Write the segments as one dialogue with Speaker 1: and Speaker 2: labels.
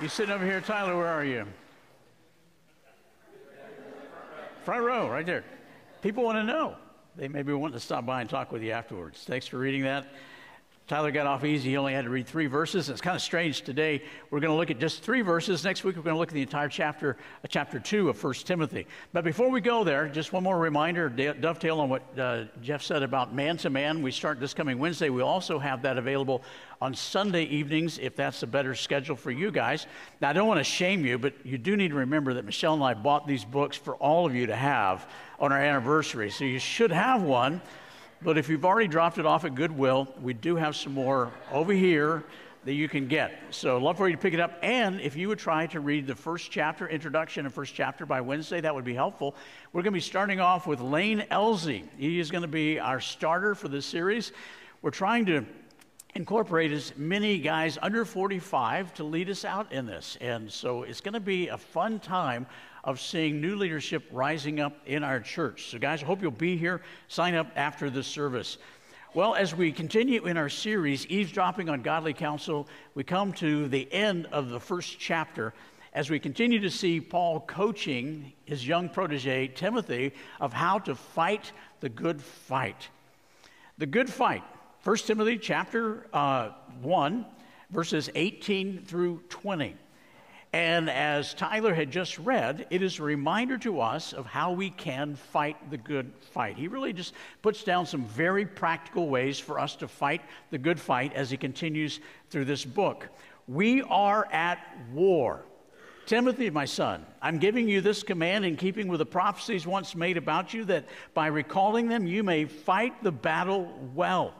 Speaker 1: You sitting over here, Tyler, where are you? Front row, right there. People want to know. They maybe want to stop by and talk with you afterwards. Thanks for reading that. Tyler got off easy. He only had to read three verses. It's kind of strange today. We're going to look at just three verses. Next week, we're going to look at the entire chapter, uh, chapter two of 1 Timothy. But before we go there, just one more reminder, dovetail on what uh, Jeff said about man to man. We start this coming Wednesday. We also have that available on Sunday evenings, if that's a better schedule for you guys. Now, I don't want to shame you, but you do need to remember that Michelle and I bought these books for all of you to have on our anniversary. So you should have one. But if you've already dropped it off at Goodwill, we do have some more over here that you can get. So, love for you to pick it up. And if you would try to read the first chapter, introduction and first chapter by Wednesday, that would be helpful. We're going to be starting off with Lane Elzey. He is going to be our starter for this series. We're trying to incorporate as many guys under 45 to lead us out in this. And so it's going to be a fun time of seeing new leadership rising up in our church. So, guys, I hope you'll be here. Sign up after the service. Well, as we continue in our series, Eavesdropping on Godly Counsel, we come to the end of the first chapter as we continue to see Paul coaching his young protege, Timothy, of how to fight the good fight. The good fight. 1 Timothy chapter uh, 1, verses 18 through 20. And as Tyler had just read, it is a reminder to us of how we can fight the good fight. He really just puts down some very practical ways for us to fight the good fight as he continues through this book. We are at war. Timothy, my son, I'm giving you this command in keeping with the prophecies once made about you, that by recalling them, you may fight the battle well.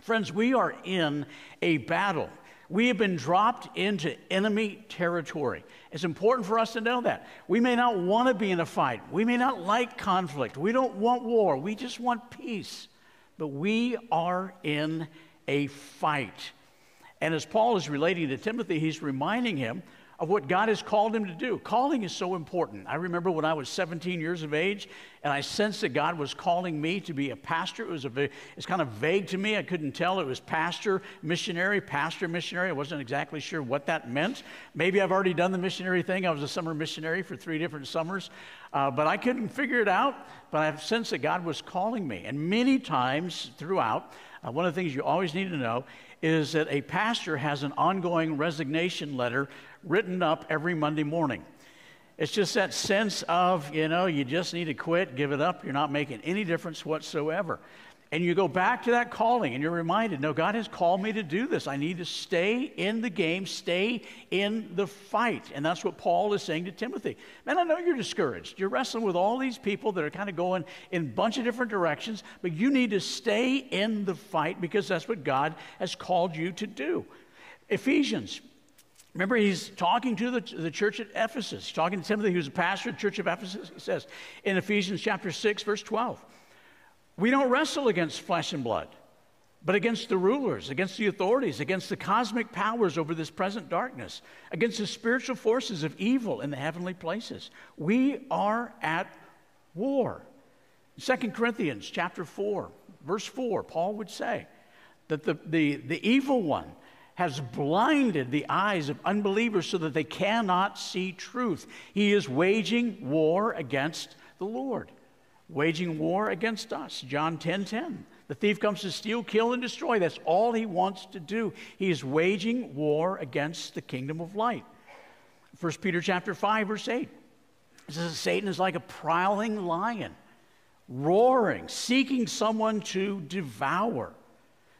Speaker 1: Friends, we are in a battle. We have been dropped into enemy territory. It's important for us to know that. We may not want to be in a fight. We may not like conflict. We don't want war. We just want peace. But we are in a fight. And as Paul is relating to Timothy, he's reminding him of what God has called him to do. Calling is so important. I remember when I was 17 years of age and I sensed that God was calling me to be a pastor. It was a it's kind of vague to me. I couldn't tell it was pastor, missionary, pastor, missionary. I wasn't exactly sure what that meant. Maybe I've already done the missionary thing. I was a summer missionary for three different summers, uh, but I couldn't figure it out. But I've sensed that God was calling me. And many times throughout, uh, one of the things you always need to know is that a pastor has an ongoing resignation letter written up every Monday morning. It's just that sense of, you know, you just need to quit, give it up, you're not making any difference whatsoever. And you go back to that calling and you're reminded, no, God has called me to do this. I need to stay in the game, stay in the fight. And that's what Paul is saying to Timothy. Man, I know you're discouraged. You're wrestling with all these people that are kind of going in a bunch of different directions, but you need to stay in the fight because that's what God has called you to do. Ephesians Remember, he's talking to the, the church at Ephesus. He's talking to Timothy, who's a pastor at the church of Ephesus. He says in Ephesians chapter 6, verse 12, We don't wrestle against flesh and blood, but against the rulers, against the authorities, against the cosmic powers over this present darkness, against the spiritual forces of evil in the heavenly places. We are at war. 2 Corinthians chapter 4, verse 4, Paul would say that the, the, the evil one, has blinded the eyes of unbelievers so that they cannot see truth. He is waging war against the Lord, waging war against us. John 10 10. The thief comes to steal, kill, and destroy. That's all he wants to do. He is waging war against the kingdom of light. 1 Peter chapter 5, verse 8. It says Satan is like a prowling lion, roaring, seeking someone to devour.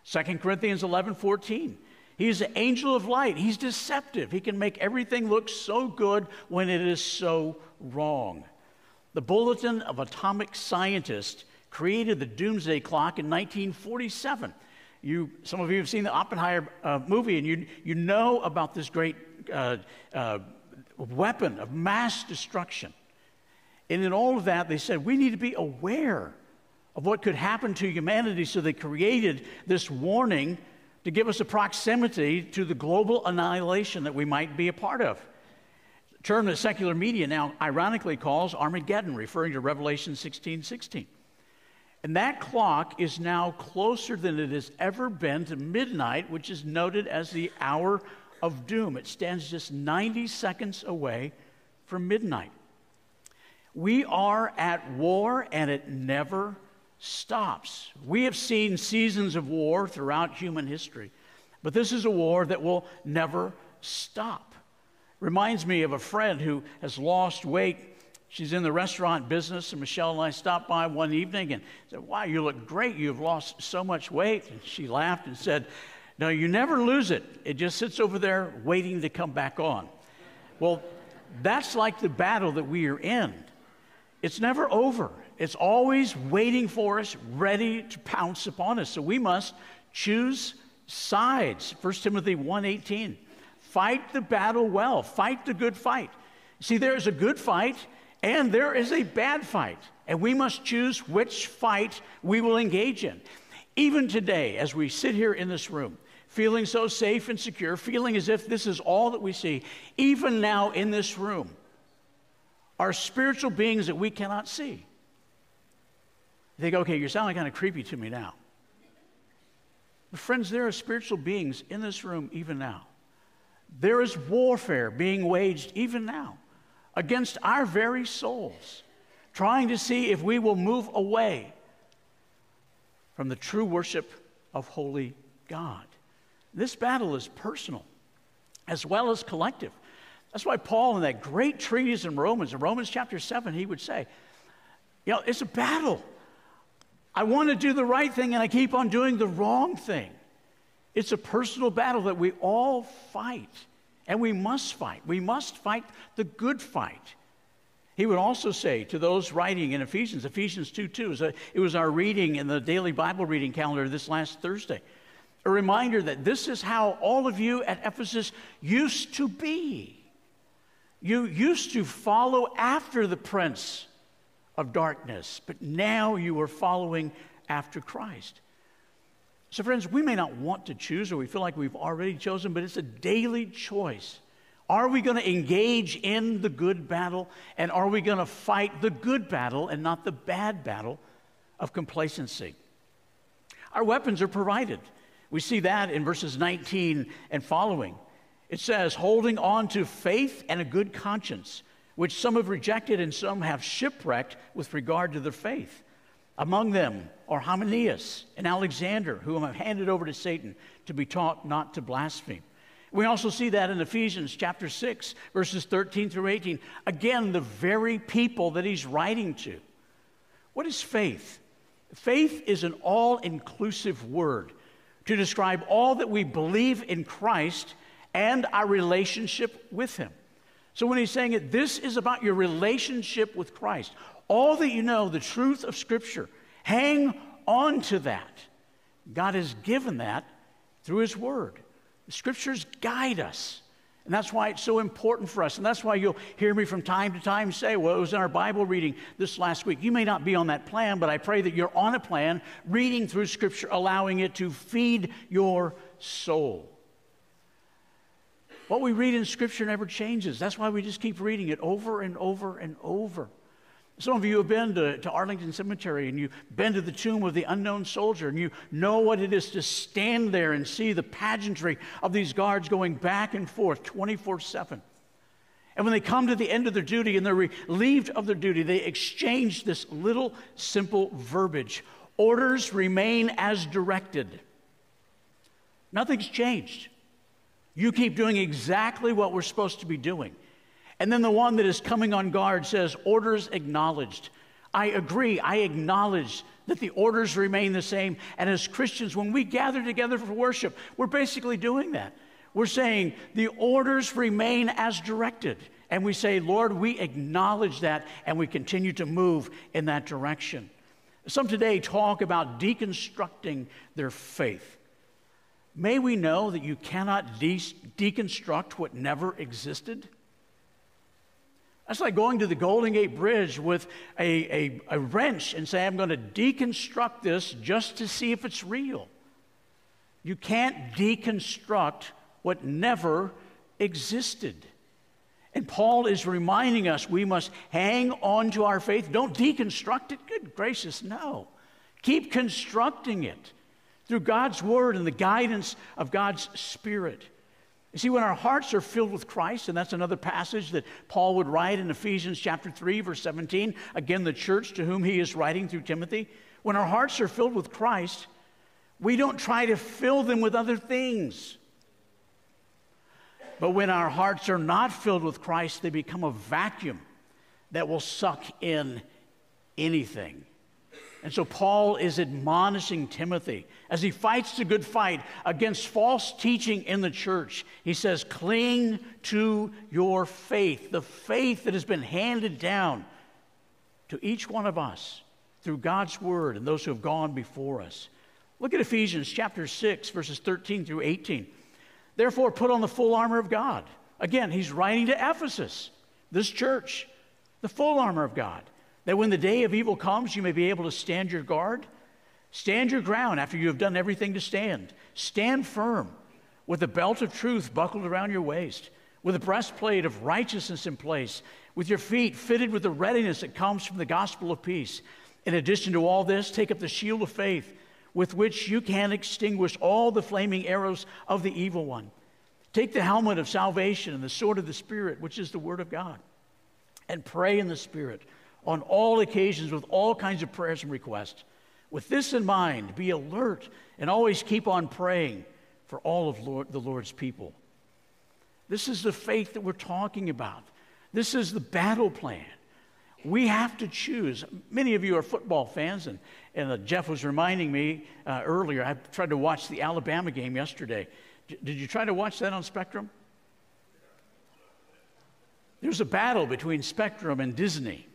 Speaker 1: 2 Corinthians 11, 14. He's an angel of light. He's deceptive. He can make everything look so good when it is so wrong. The Bulletin of Atomic Scientists created the doomsday clock in 1947. You, some of you have seen the Oppenheimer uh, movie, and you, you know about this great uh, uh, weapon of mass destruction. And in all of that, they said we need to be aware of what could happen to humanity, so they created this warning to give us a proximity to the global annihilation that we might be a part of. A term that secular media now ironically calls Armageddon, referring to Revelation 16 16. And that clock is now closer than it has ever been to midnight, which is noted as the hour of doom. It stands just 90 seconds away from midnight. We are at war and it never stops. We have seen seasons of war throughout human history, but this is a war that will never stop. Reminds me of a friend who has lost weight. She's in the restaurant business, and Michelle and I stopped by one evening and said, Wow, you look great. You've lost so much weight. And she laughed and said, No, you never lose it. It just sits over there waiting to come back on. Well, that's like the battle that we are in. It's never over. It's always waiting for us, ready to pounce upon us. So we must choose sides. 1 Timothy 1:18. Fight the battle well. Fight the good fight. See, there is a good fight and there is a bad fight. And we must choose which fight we will engage in. Even today, as we sit here in this room, feeling so safe and secure, feeling as if this is all that we see, even now in this room, are spiritual beings that we cannot see. They go, okay, you're sounding kind of creepy to me now. But friends, there are spiritual beings in this room even now. There is warfare being waged even now against our very souls, trying to see if we will move away from the true worship of holy God. This battle is personal as well as collective. That's why Paul, in that great treatise in Romans, in Romans chapter 7, he would say, You know, it's a battle. I want to do the right thing and I keep on doing the wrong thing. It's a personal battle that we all fight, and we must fight. We must fight the good fight. He would also say to those writing in Ephesians, Ephesians 2 2, it was our reading in the daily Bible reading calendar this last Thursday, a reminder that this is how all of you at Ephesus used to be. You used to follow after the prince of darkness, but now you are following after Christ. So, friends, we may not want to choose or we feel like we've already chosen, but it's a daily choice. Are we going to engage in the good battle and are we going to fight the good battle and not the bad battle of complacency? Our weapons are provided. We see that in verses 19 and following. It says, holding on to faith and a good conscience, which some have rejected and some have shipwrecked with regard to their faith. Among them are Hymenaeus and Alexander, whom I have handed over to Satan to be taught not to blaspheme. We also see that in Ephesians chapter 6, verses 13 through 18. Again, the very people that he's writing to. What is faith? Faith is an all inclusive word to describe all that we believe in Christ and our relationship with Him. So when he's saying it, this is about your relationship with Christ. All that you know, the truth of Scripture, hang on to that. God has given that through His Word. The Scriptures guide us. And that's why it's so important for us. And that's why you'll hear me from time to time say, well, it was in our Bible reading this last week. You may not be on that plan, but I pray that you're on a plan, reading through Scripture, allowing it to feed your soul. What we read in Scripture never changes. That's why we just keep reading it over and over and over. Some of you have been to, to, Arlington Cemetery and you've been to the tomb of the unknown soldier and you know what it is to stand there and see the pageantry of these guards going back and forth 24 7. And when they come to the end of their duty and they're relieved of their duty, they exchange this little simple verbiage orders remain as directed. Nothing's changed. You keep doing exactly what we're supposed to be doing. And then the one that is coming on guard says, Orders acknowledged. I agree. I acknowledge that the orders remain the same. And as Christians, when we gather together for worship, we're basically doing that. We're saying the orders remain as directed. And we say, Lord, we acknowledge that and we continue to move in that direction. Some today talk about deconstructing their faith. May we know that you cannot de- deconstruct what never existed. That's like going to the Golden Gate Bridge with a, a, a wrench and say, I'm going to deconstruct this just to see if it's real. You can't deconstruct what never existed. And Paul is reminding us we must hang on to our faith. Don't deconstruct it. Good gracious, no. Keep constructing it through God's word and the guidance of God's Spirit. You see, when our hearts are filled with Christ, and that's another passage that Paul would write in Ephesians chapter 3, verse 17, again, the church to whom he is writing through Timothy. When our hearts are filled with Christ, we don't try to fill them with other things. But when our hearts are not filled with Christ, they become a vacuum that will suck in anything. And so Paul is admonishing Timothy as he fights the good fight against false teaching in the church. He says, Cling to your faith, the faith that has been handed down to each one of us through God's word and those who have gone before us. Look at Ephesians chapter 6, verses 13 through 18. Therefore, put on the full armor of God. Again, he's writing to Ephesus, this church, the full armor of God, that when the day of evil comes, you may be able to stand your guard. Stand your ground after you have done everything to stand. Stand firm with the belt of truth buckled around your waist, with a breastplate of righteousness in place, with your feet fitted with the readiness that comes from the gospel of peace. In addition to all this, take up the shield of faith with which you can extinguish all the flaming arrows of the evil one. Take the helmet of salvation and the sword of the Spirit, which is the Word of God, and pray in the Spirit on all occasions with all kinds of prayers and requests. With this in mind, be alert and always keep on praying for all of Lord, the Lord's people. This is the faith that we're talking about. This is the battle plan. We have to choose. Many of you are football fans, and, and uh, Jeff was reminding me uh, earlier. I tried to watch the Alabama game yesterday. D- did you try to watch that on Spectrum? There's a battle between Spectrum and Disney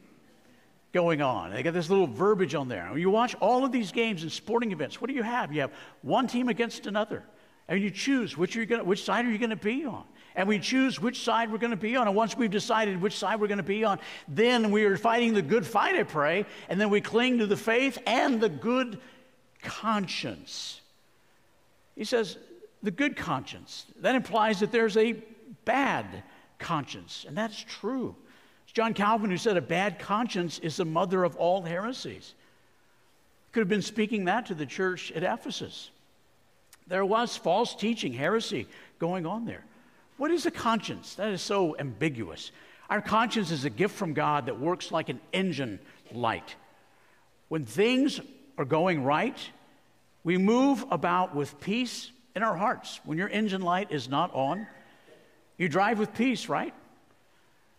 Speaker 1: going on. They got this little verbiage on there. You watch all of these games and sporting events, what do you have? You have one team against another. And you choose which, are you gonna, which side are you going to be on and we choose which side we're going to be on. And once we've decided which side we're going to be on, then we are fighting the good fight, I pray, and then we cling to the faith and the good conscience. He says, the good conscience. That implies that there's a bad conscience, and that's true. It's John Calvin who said a bad conscience is the mother of all heresies. Could have been speaking that to the church at Ephesus. There was false teaching, heresy going on there. What is a conscience? That is so ambiguous. Our conscience is a gift from God that works like an engine light. When things are going right, we move about with peace in our hearts. When your engine light is not on, you drive with peace, right?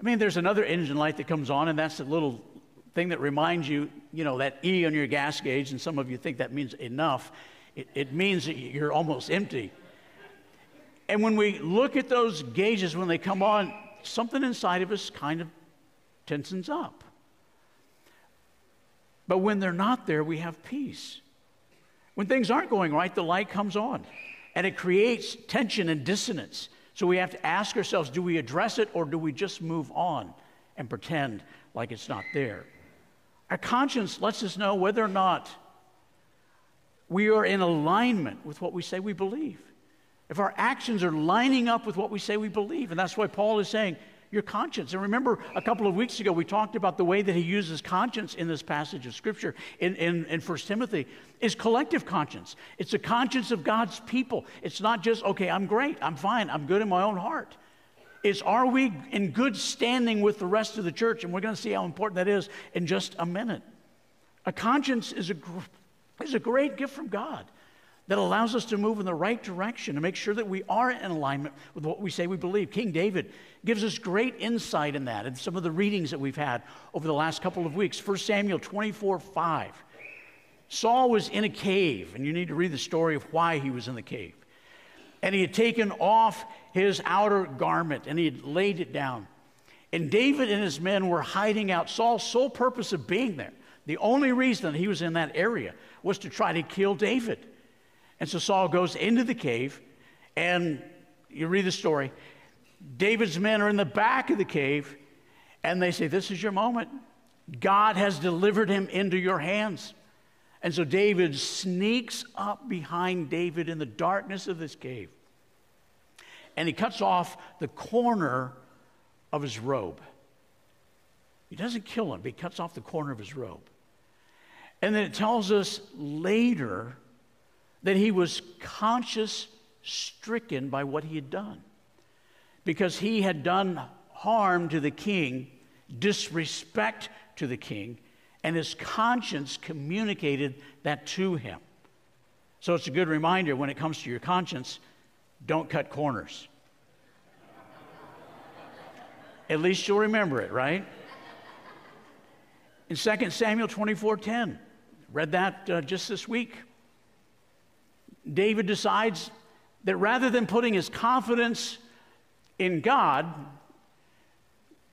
Speaker 1: I mean, there's another engine light that comes on, and that's the little thing that reminds you, you know, that E on your gas gauge, and some of you think that means enough. It, it means that you're almost empty. And when we look at those gauges when they come on, something inside of us kind of tensens up. But when they're not there, we have peace. When things aren't going right, the light comes on and it creates tension and dissonance. So we have to ask ourselves do we address it or do we just move on and pretend like it's not there? Our conscience lets us know whether or not we are in alignment with what we say we believe if our actions are lining up with what we say we believe. And that's why Paul is saying, your conscience. And remember, a couple of weeks ago, we talked about the way that he uses conscience in this passage of Scripture in, in, in 1 Timothy is collective conscience. It's a conscience of God's people. It's not just, okay, I'm great, I'm fine, I'm good in my own heart. It's, are we in good standing with the rest of the church? And we're going to see how important that is in just a minute. A conscience is a, is a great gift from God that allows us to move in the right direction to make sure that we are in alignment with what we say we believe. King David gives us great insight in that in some of the readings that we've had over the last couple of weeks. 1 Samuel 24 5. Saul was in a cave, and you need to read the story of why he was in the cave. And he had taken off his outer garment and he had laid it down. And David and his men were hiding out. Saul's sole purpose of being there, the only reason he was in that area, was to try to kill David. And so Saul goes into the cave, and you read the story. David's men are in the back of the cave, and they say, This is your moment. God has delivered him into your hands. And so David sneaks up behind David in the darkness of this cave. And he cuts off the corner of his robe. He doesn't kill him, but he cuts off the corner of his robe. And then it tells us later that he was conscience stricken by what he had done. because he had done harm to the king, disrespect to the king, and his conscience communicated that to him. So it's a good reminder when it comes to your conscience don't cut corners. At least you'll remember it, right? In 2 Samuel 24:10, read that uh, just this week. David decides that rather than putting his confidence in God,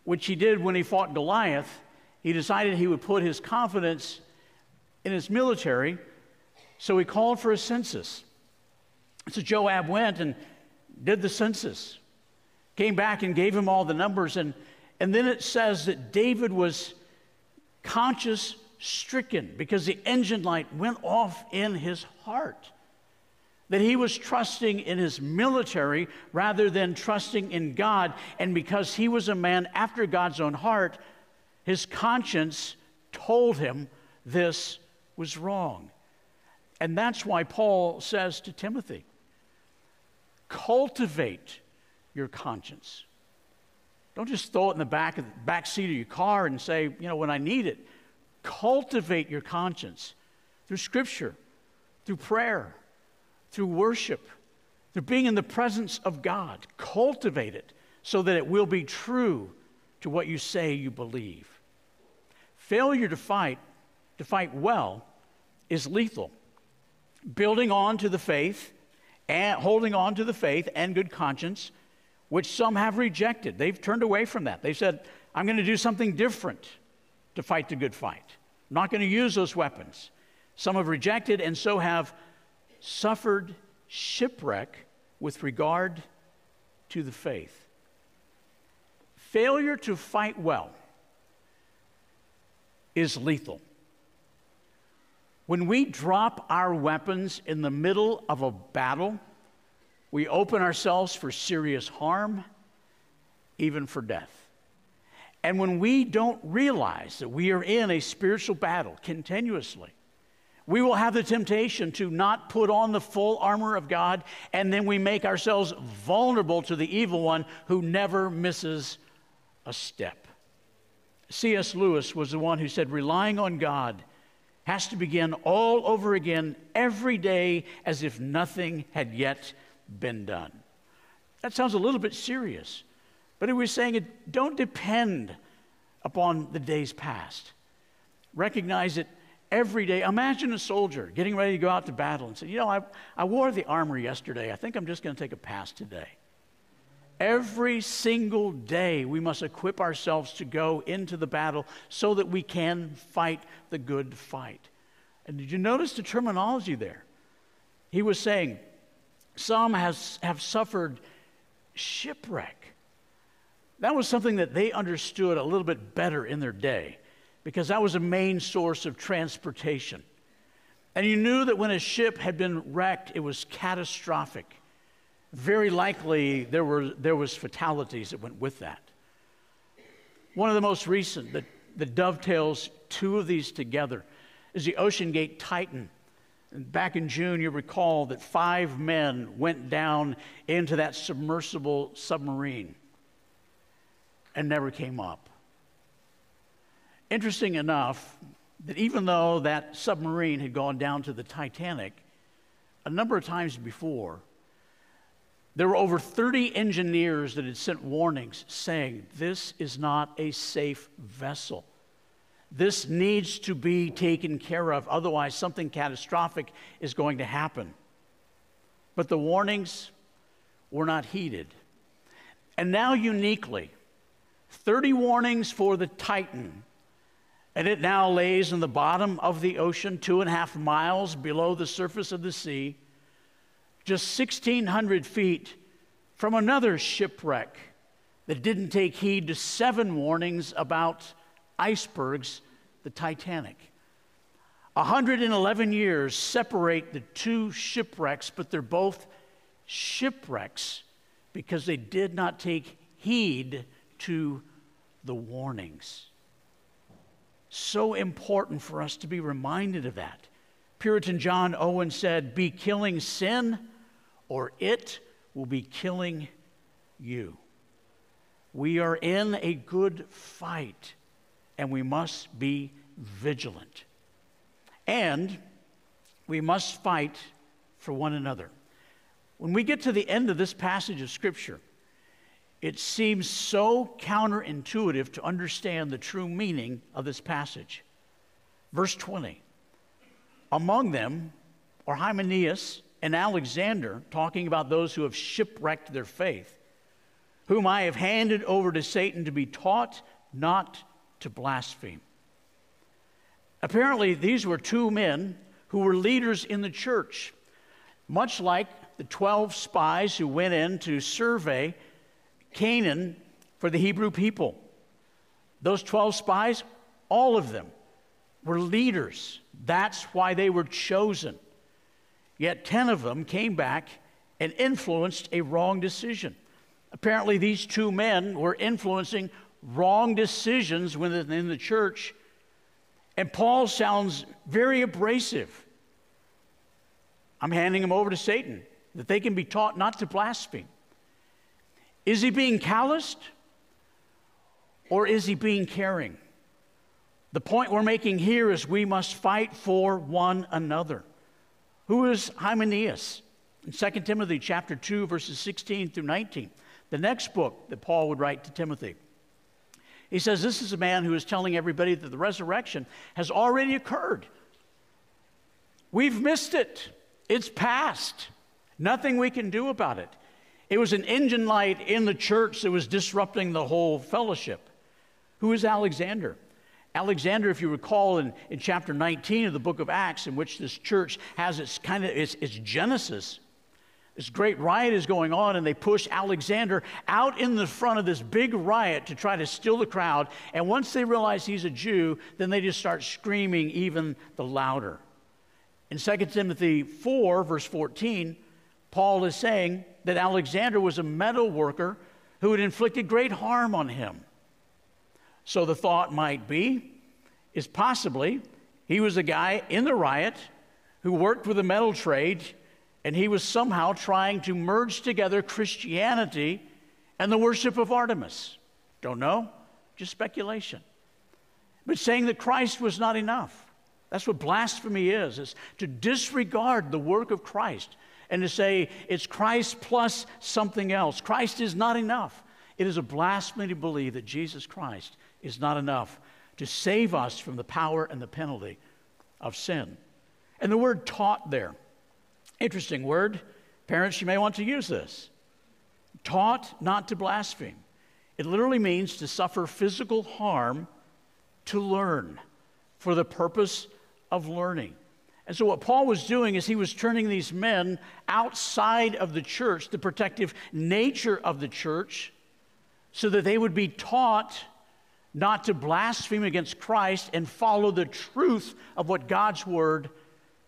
Speaker 1: which he did when he fought Goliath, he decided he would put his confidence in his military, so he called for a census. So Joab went and did the census, came back and gave him all the numbers, and, and then it says that David was conscience stricken because the engine light went off in his heart that he was trusting in his military rather than trusting in God. And because he was a man after God's own heart, his conscience told him this was wrong. And that's why Paul says to Timothy cultivate your conscience. Don't just throw it in the back, of the back seat of your car and say, you know, when I need it. Cultivate your conscience through scripture, through prayer, through worship, through being in the presence of God. Cultivate it so that it will be true to what you say you believe. Failure to fight, to fight well, is lethal. Building on to the faith and holding on to the faith and good conscience, which some have rejected. They've turned away from that. They said, I'm going to do something different to fight the good fight. I'm not going to use those weapons. Some have rejected, and so have suffered shipwreck with regard to the faith. Failure to fight well is lethal. When we drop our weapons in the middle of a battle, we open ourselves for serious harm, even for death. And when we don't realize that we are in a spiritual battle continuously, we will have the temptation to not put on the full armor of God, and then we make ourselves vulnerable to the evil one who never misses a step. C.S. Lewis was the one who said, relying on God has to begin all over again every day as if nothing had yet been done. That sounds a little bit serious, but he was saying it, don't depend upon the days past. Recognize it every day. Imagine a soldier getting ready to go out to battle and say, You know, I, I wore the armor yesterday. I think I'm just going to take a pass today. Every single day, we must equip ourselves to go into the battle so that we can fight the good fight. And did you notice the terminology there? He was saying, Some has, have suffered shipwreck. That was something that they understood a little bit better in their day because that was a main source of transportation. And you knew that when a ship had been wrecked, it was catastrophic. Very likely there were there was fatalities that went with that. One of the most recent that, that dovetails two of these together is the OceanGate Titan. And back in June, you recall that five men went down into that submersible submarine and never came up. Interesting enough that even though that submarine had gone down to the Titanic a number of times before, there were over 30 engineers that had sent warnings saying, This is not a safe vessel. This needs to be taken care of, otherwise, something catastrophic is going to happen. But the warnings were not heeded. And now, uniquely, 30 warnings for the Titan and it now lays in the bottom of the ocean, two and a half miles below the surface of the sea, just 1,600 feet from another shipwreck that didn't take heed to seven warnings about icebergs, the Titanic. 111 years separate the two shipwrecks, but they're both shipwrecks because they did not take heed to the warnings. So important for us to be reminded of that. Puritan John Owen said, Be killing sin, or it will be killing you. We are in a good fight, and we must be vigilant. And we must fight for one another. When we get to the end of this passage of Scripture, it seems so counterintuitive to understand the true meaning of this passage. Verse 20 Among them are Hymenaeus and Alexander, talking about those who have shipwrecked their faith, whom I have handed over to Satan to be taught not to blaspheme. Apparently, these were two men who were leaders in the church, much like the 12 spies who went in to survey Canaan for the Hebrew people. Those 12 spies, all of them were leaders. That's why they were chosen. Yet 10 of them came back and influenced a wrong decision. Apparently, these two men were influencing wrong decisions within the church. And Paul sounds very abrasive. I'm handing them over to Satan that they can be taught not to blaspheme. Is he being calloused or is he being caring? The point we're making here is we must fight for one another. Who is Hymenaeus? In 2 Timothy chapter 2 verses 16 through 19, the next book that Paul would write to Timothy. He says this is a man who is telling everybody that the resurrection has already occurred. We've missed it. It's past. Nothing we can do about it. It was an engine light in the church that was disrupting the whole fellowship. Who is Alexander? Alexander, if you recall in, in chapter 19 of the book of Acts, in which this church has its kind of its, its genesis, this great riot is going on, and they push Alexander out in the front of this big riot to try to still the crowd. And once they realize he's a Jew, then they just start screaming even the louder. In 2 Timothy 4, verse 14, Paul is saying that Alexander was a metal worker who had inflicted great harm on him. So the thought might be is possibly he was a guy in the riot who worked with the metal trade and he was somehow trying to merge together Christianity and the worship of Artemis. Don't know, just speculation. But saying that Christ was not enough. That's what blasphemy is, is to disregard the work of Christ and to say it's Christ plus something else. Christ is not enough. It is a blasphemy to believe that Jesus Christ is not enough to save us from the power and the penalty of sin. And the word taught there, interesting word. Parents, you may want to use this. Taught not to blaspheme. It literally means to suffer physical harm to learn for the purpose of learning. And so, what Paul was doing is he was turning these men outside of the church, the protective nature of the church, so that they would be taught not to blaspheme against Christ and follow the truth of what God's word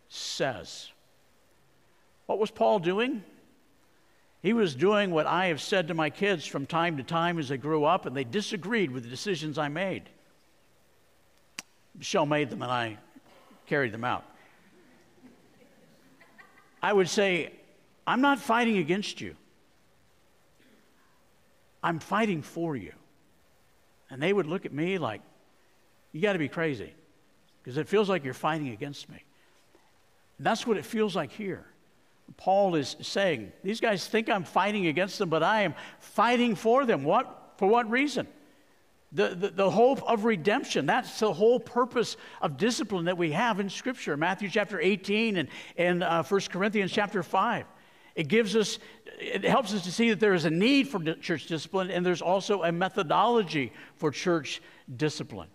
Speaker 1: says. What was Paul doing? He was doing what I have said to my kids from time to time as they grew up, and they disagreed with the decisions I made. Michelle made them, and I carried them out. I would say, I'm not fighting against you. I'm fighting for you. And they would look at me like, you got to be crazy because it feels like you're fighting against me. That's what it feels like here. Paul is saying, these guys think I'm fighting against them, but I am fighting for them. What? For what reason? The, the, the, hope of redemption. That's the whole purpose of discipline that we have in Scripture. Matthew chapter 18 and, and uh, 1 Corinthians chapter 5. It gives us, it helps us to see that there is a need for church discipline and there's also a methodology for church discipline.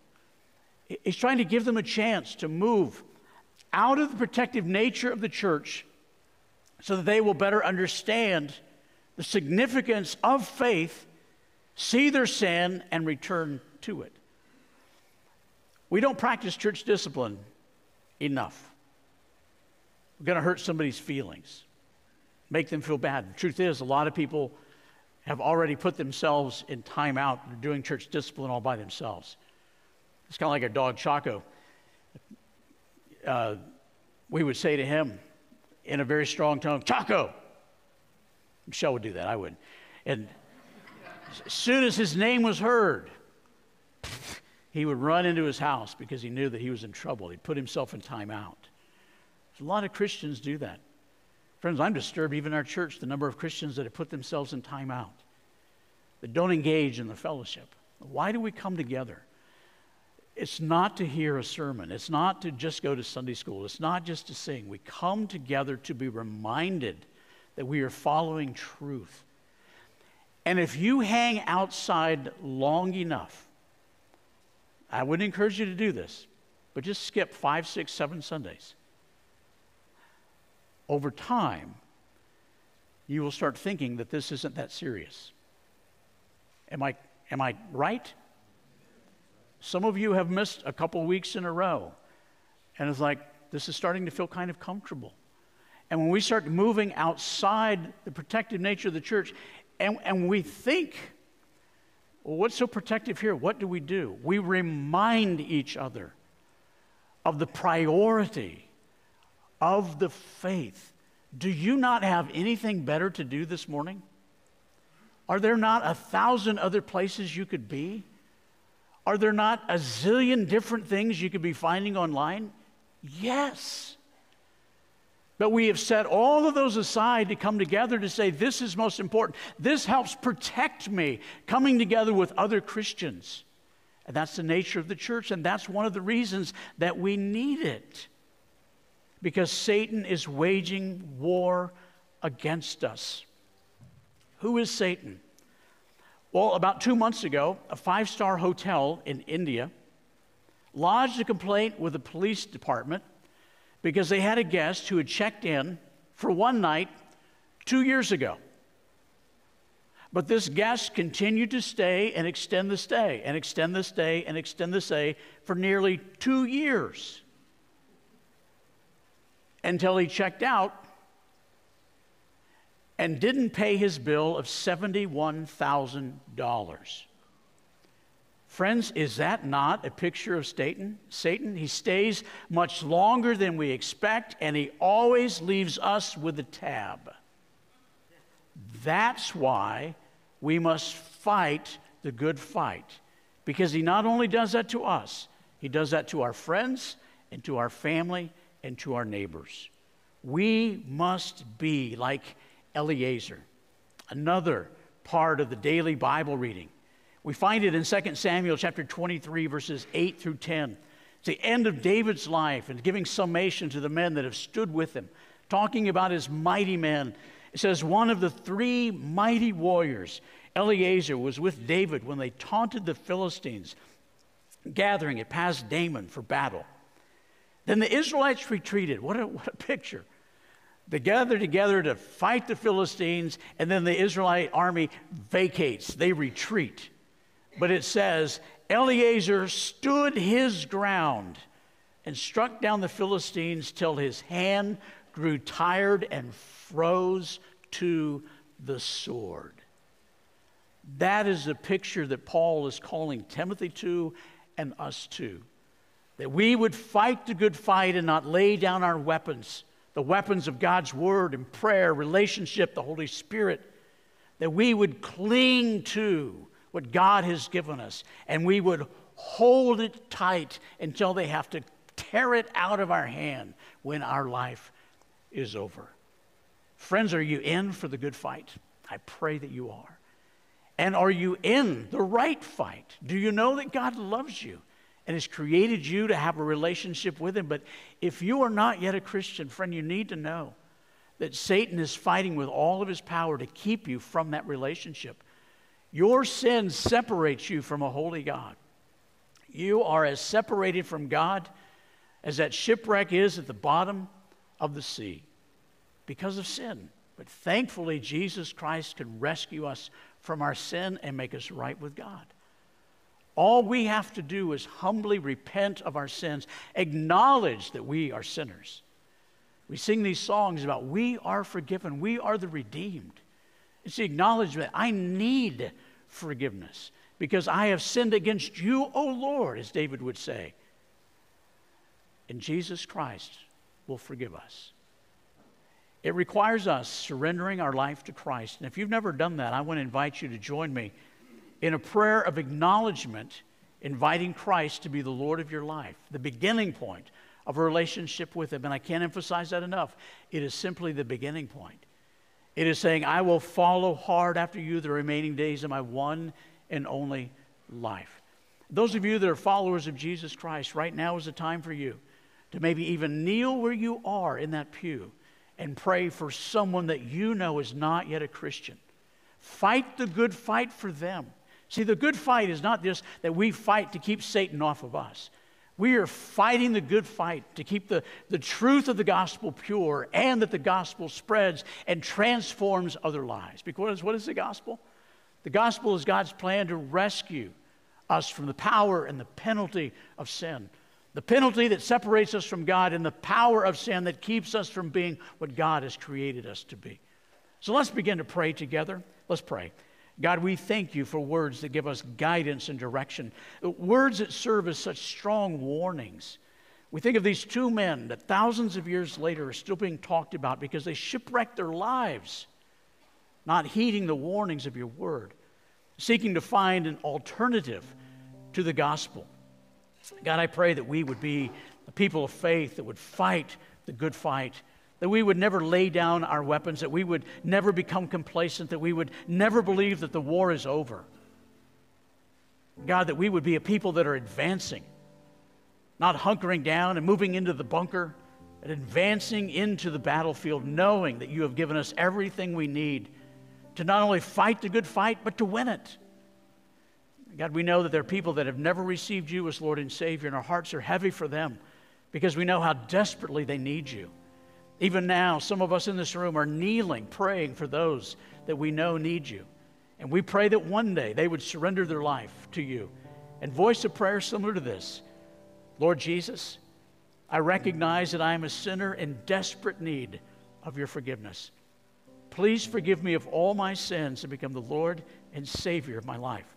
Speaker 1: He's trying to give them a chance to move out of the protective nature of the church so that they will better understand the significance of faith see their sin, and return to it. We don't practice church discipline enough. We're going to hurt somebody's feelings, make them feel bad. The truth is, a lot of people have already put themselves in timeout. They're doing church discipline all by themselves. It's kind of like our dog Chaco. Uh, we would say to him in a very strong tone, Chaco. Michelle would do that, I would. And As soon as his name was heard, he would run into his house because he knew that he was in trouble. He'd put himself in timeout. A lot of Christians do that. Friends, I'm disturbed, even in our church, the number of Christians that have put themselves in timeout, that don't engage in the fellowship. Why do we come together? It's not to hear a sermon. It's not to just go to Sunday school. It's not just to sing. We come together to be reminded that we are following truth. And if you hang outside long enough, I wouldn't encourage you to do this, but just skip five, six, seven Sundays. Over time, you will start thinking that this isn't that serious. Am I, am I right? Some of you have missed a couple weeks in a row, and it's like, this is starting to feel kind of comfortable. And when we start moving outside the protective nature of the church, and, and we think, well, what's so protective here? What do we do? We remind each other of the priority of the faith. Do you not have anything better to do this morning? Are there not a thousand other places you could be? Are there not a zillion different things you could be finding online? Yes. But we have set all of those aside to come together to say, this is most important. This helps protect me, coming together with other Christians. And that's the nature of the church, and that's one of the reasons that we need it. Because Satan is waging war against us. Who is Satan? Well, about two months ago, a five star hotel in India lodged a complaint with the police department because they had a guest who had checked in for one night two years ago. But this guest continued to stay and extend the stay and extend the stay and extend the stay for nearly two years until he checked out and didn't pay his bill of $71,000. Friends, is that not a picture of Satan? Satan, he stays much longer than we expect, and he always leaves us with a tab. That's why we must fight the good fight, because he not only does that to us, he does that to our friends and to our family and to our neighbors. We must be like Eliezer, another part of the daily Bible reading. We find it in 2 Samuel chapter 23, verses 8 through 10. It's the end of David's life and giving summation to the men that have stood with him, talking about his mighty men. It says, One of the three mighty warriors, Eliezer, was with David when they taunted the Philistines, gathering at Pas Dammim for battle. Then the Israelites retreated. What a, what a picture. They gather together to fight the Philistines, and then the Israelite army vacates, they retreat. But it says, Eliezer stood his ground and struck down the Philistines till his hand grew tired and froze to the sword. That is the picture that Paul is calling Timothy to and us to. That we would fight the good fight and not lay down our weapons the weapons of God's word and prayer, relationship, the Holy Spirit, that we would cling to what God has given us and we would hold it tight until they have to tear it out of our hand when our life is over. Friends, are you in for the good fight? I pray that you are. And are you in the right fight? Do you know that God loves you? and has created you to have a relationship with Him. But if you are not yet a Christian, friend, you need to know that Satan is fighting with all of his power to keep you from that relationship. Your sin separates you from a holy God. You are as separated from God as that shipwreck is at the bottom of the sea because of sin. But thankfully, Jesus Christ can rescue us from our sin and make us right with God. All we have to do is humbly repent of our sins, acknowledge that we are sinners. We sing these songs about we are forgiven, we are the redeemed. It's the acknowledgement I need forgiveness because I have sinned against you, O Lord, as David would say. And Jesus Christ will forgive us. It requires us surrendering our life to Christ. And if you've never done that, I want to invite you to join me in a prayer of acknowledgement, inviting Christ to be the Lord of your life, the beginning point of a relationship with Him. And I can't emphasize that enough. It is simply the beginning point. It is saying, I will follow hard after you the remaining days of my one and only life. Those of you that are followers of Jesus Christ, right now is the time for you to maybe even kneel where you are in that pew and pray for someone that you know is not yet a Christian. Fight the good fight for them. See, the good fight is not just that we fight to keep Satan off of us. We are fighting the good fight to keep the, the truth of the gospel pure and that the gospel spreads and transforms other lives. Because what is the gospel? The gospel is God's plan to rescue us from the power and the penalty of sin. The penalty that separates us from God and the power of sin that keeps us from being what God has created us to be. So let's begin to pray together. Let's pray. God, we thank you for words that give us guidance and direction, words that serve as such strong warnings. We think of these two men that thousands of years later are still being talked about because they shipwrecked their lives, not heeding the warnings of your word, seeking to find an alternative to the gospel. God, I pray that we would be the people of faith that would fight the good fight that we would never lay down our weapons, that we would never become complacent, that we would never believe that the war is over. God, that we would be a people that are advancing, not hunkering down and moving into the bunker, but advancing into the battlefield, knowing that you have given us everything we need to not only fight the good fight, but to win it. God, we know that there are people that have never received you as Lord and Savior, and our hearts are heavy for them because we know how desperately they need you. Even now, some of us in this room are kneeling, praying for those that we know need you. And we pray that one day they would surrender their life to you and voice a prayer similar to this Lord Jesus, I recognize that I am a sinner in desperate need of your forgiveness. Please forgive me of all my sins and become the Lord and Savior of my life.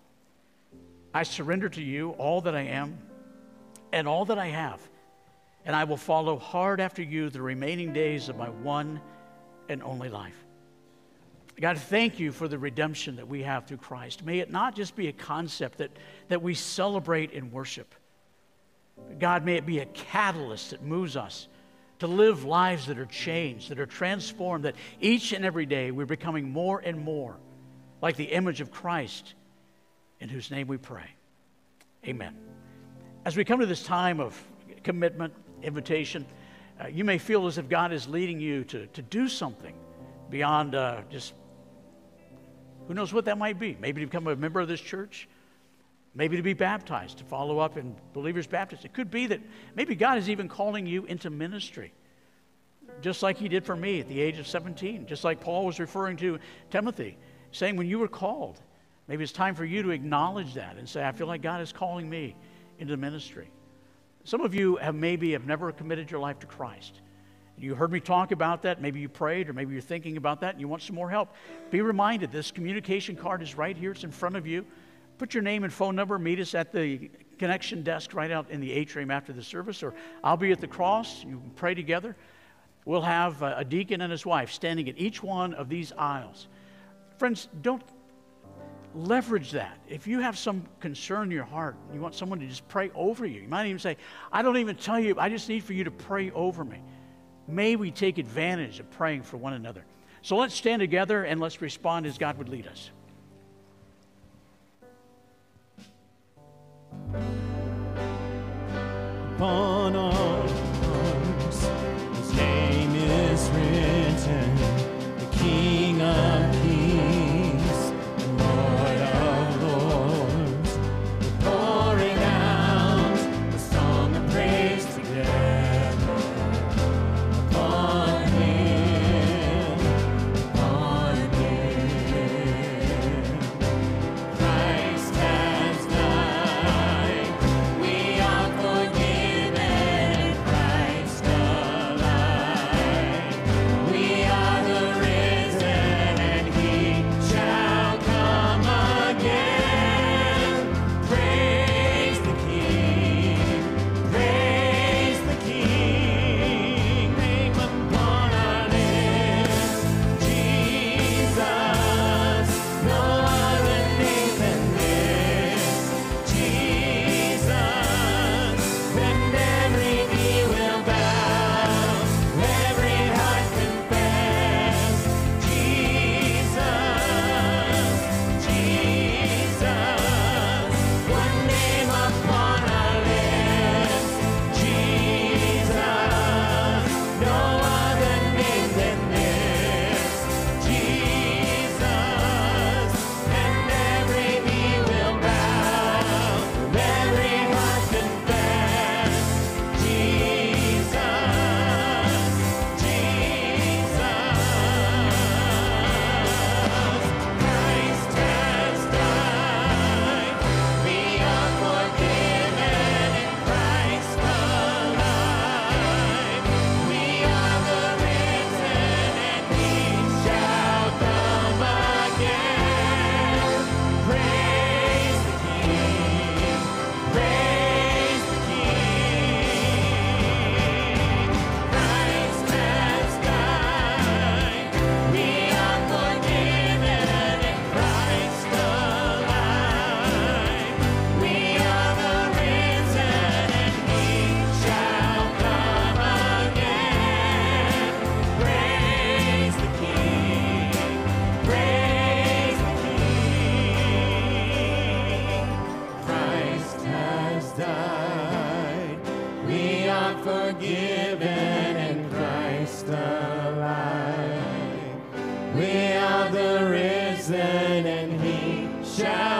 Speaker 1: I surrender to you all that I am and all that I have and I will follow hard after you the remaining days of my one and only life. God, thank you for the redemption that we have through Christ. May it not just be a concept that, that we celebrate in worship. God, may it be a catalyst that moves us to live lives that are changed, that are transformed, that each and every day we're becoming more and more like the image of Christ, in whose name we pray. Amen. As we come to this time of commitment, invitation, uh, you may feel as if God is leading you to, to do something beyond uh, just who knows what that might be. Maybe to become a member of this church, maybe to be baptized, to follow up in believers' baptism. It could be that maybe God is even calling you into ministry, just like He did for me at the age of 17, just like Paul was referring to Timothy, saying, When you were called, maybe it's time for you to acknowledge that and say, I feel like God is calling me into ministry. Some of you have maybe have never committed your life to Christ. You heard me talk about that. Maybe you prayed, or maybe you're thinking about that and you want some more help. Be reminded this communication card is right here, it's in front of you. Put your name and phone number. Meet us at the connection desk right out in the atrium after the service, or I'll be at the cross. You can pray together. We'll have uh, a deacon and his wife standing at each one of these aisles. Friends, don't leverage that. If you have some concern in your heart, you want someone to just pray over you. You might even say, I don't even tell you, I just need for you to pray over me. May we take advantage of praying for one another. So let's stand together and let's respond as God would lead us. Upon our We are the risen, and
Speaker 2: He shall.